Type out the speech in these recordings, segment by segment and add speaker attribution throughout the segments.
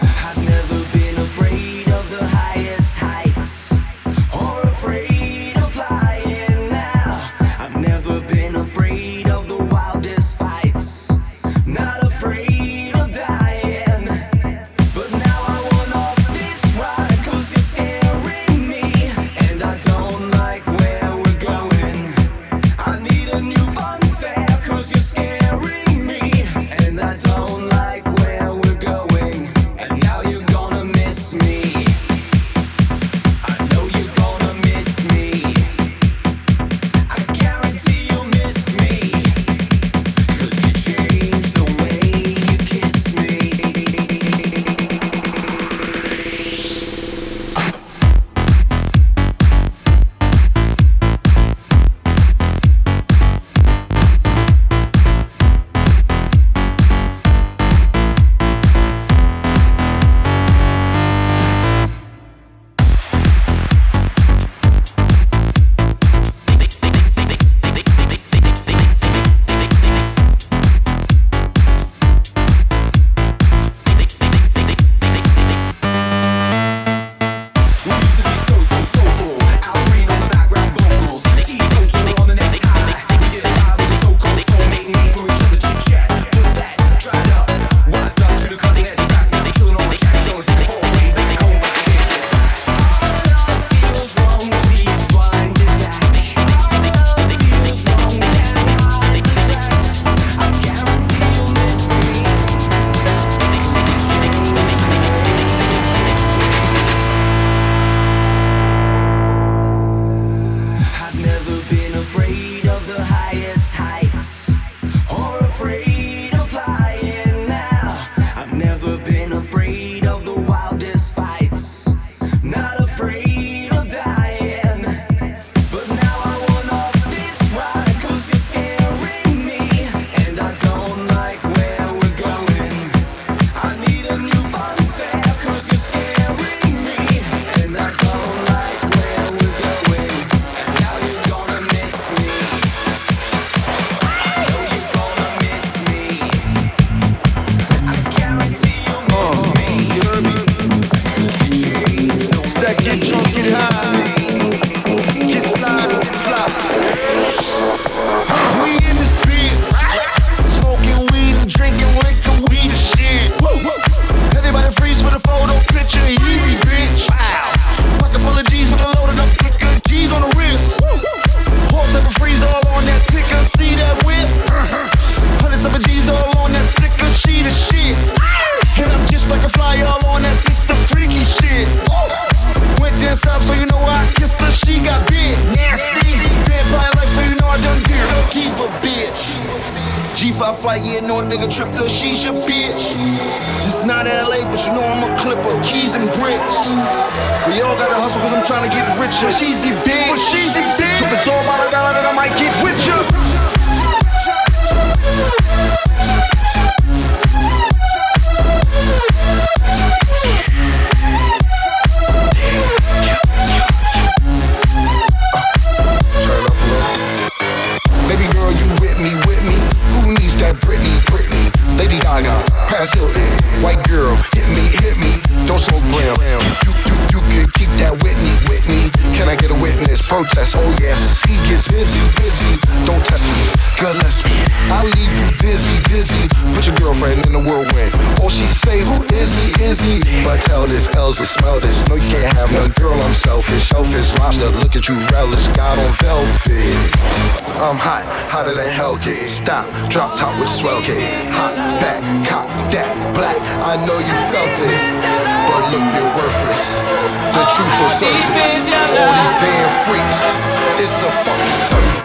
Speaker 1: I've never been afraid.
Speaker 2: White girl, hit me, hit me, don't slow down. You witness protest. Oh yeah, he gets busy, busy. Don't test me, Gillespie. I leave you dizzy, dizzy. Put your girlfriend in the whirlwind. Oh, she say, who is he, is he? But tell this, Elsa, smell this. No, you can't have no girl. I'm selfish, shellfish, lobster. Look at you, relish. God on velvet. I'm hot, hotter than hell get. Stop, drop top with swell. Hot back, cop that black. I know you felt it, but look, you're worthless. The truth will
Speaker 3: surface. All these damn
Speaker 2: freaks. It's a fucking circus.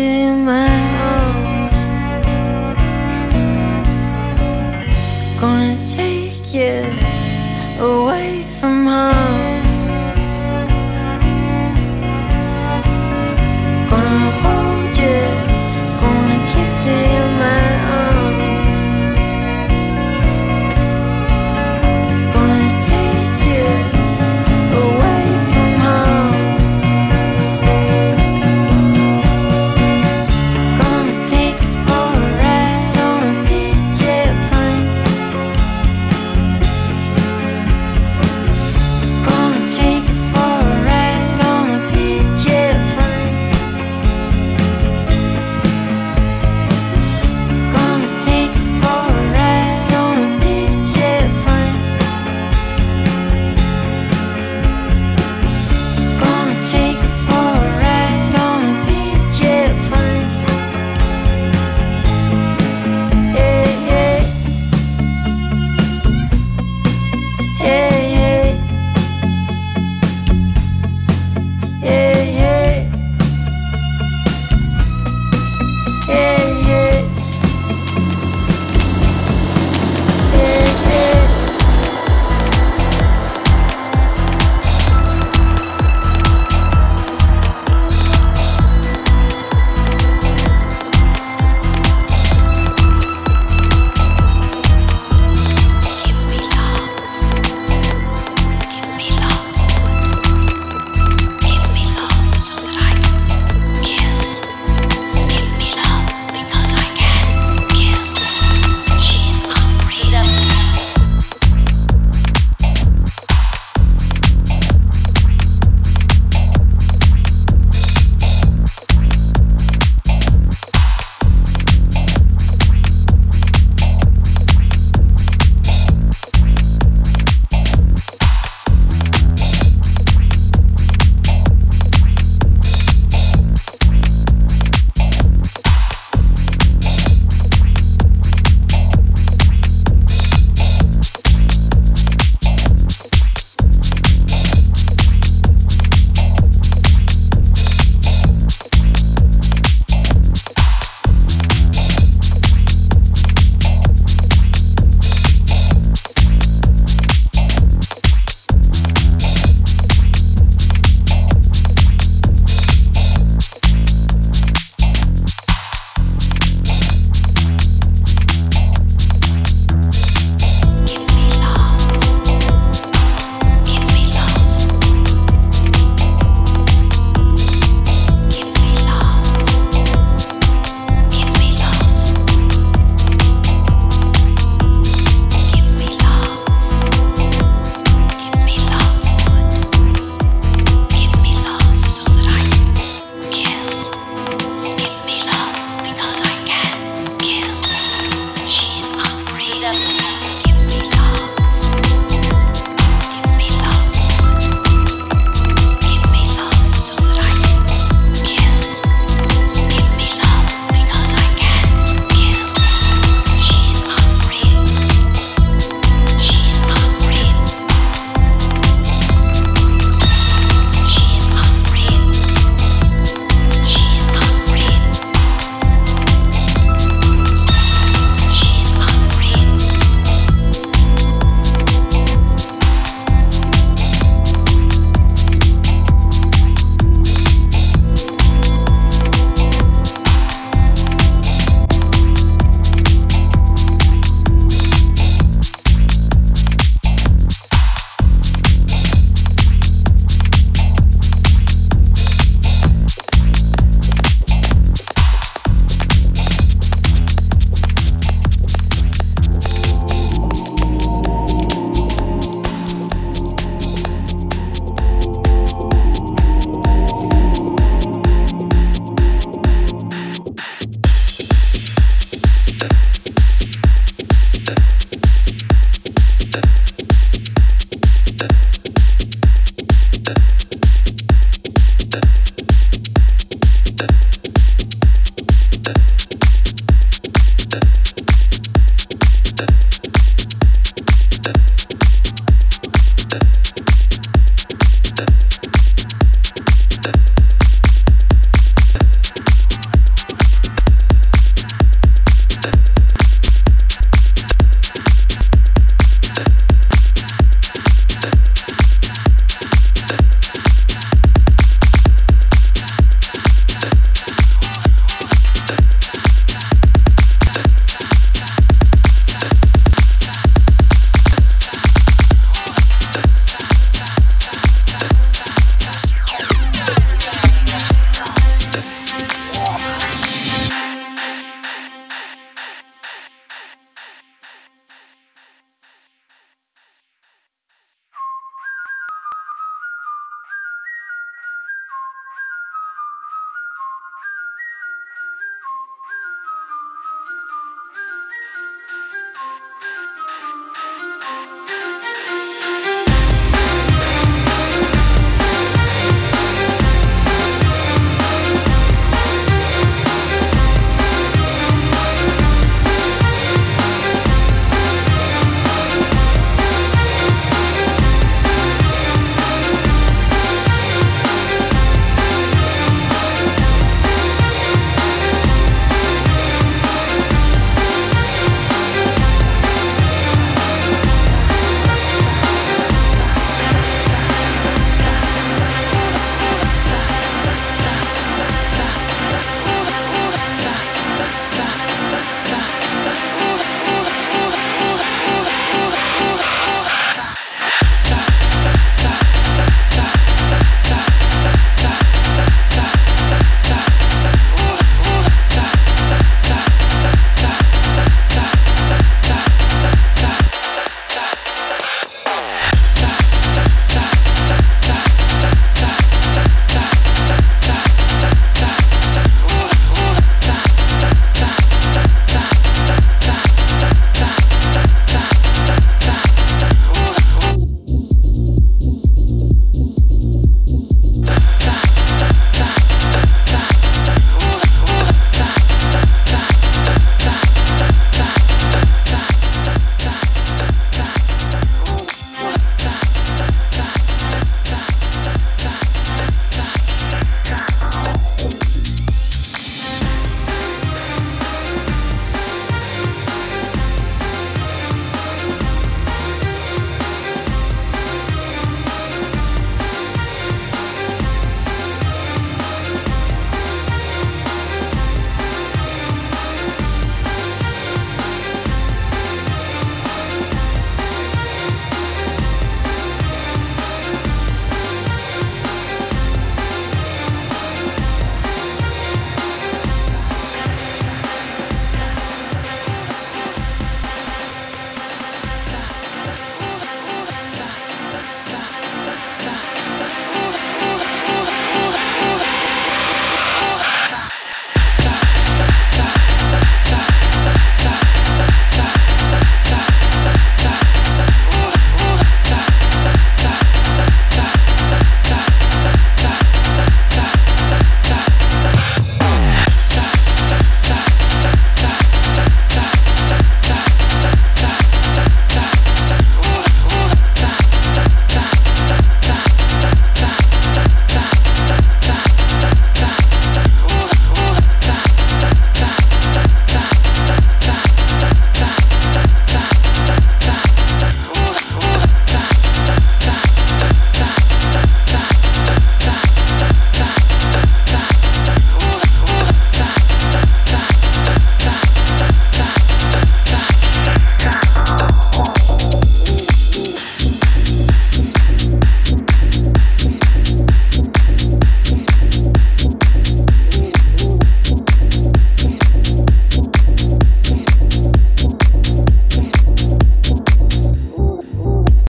Speaker 4: In my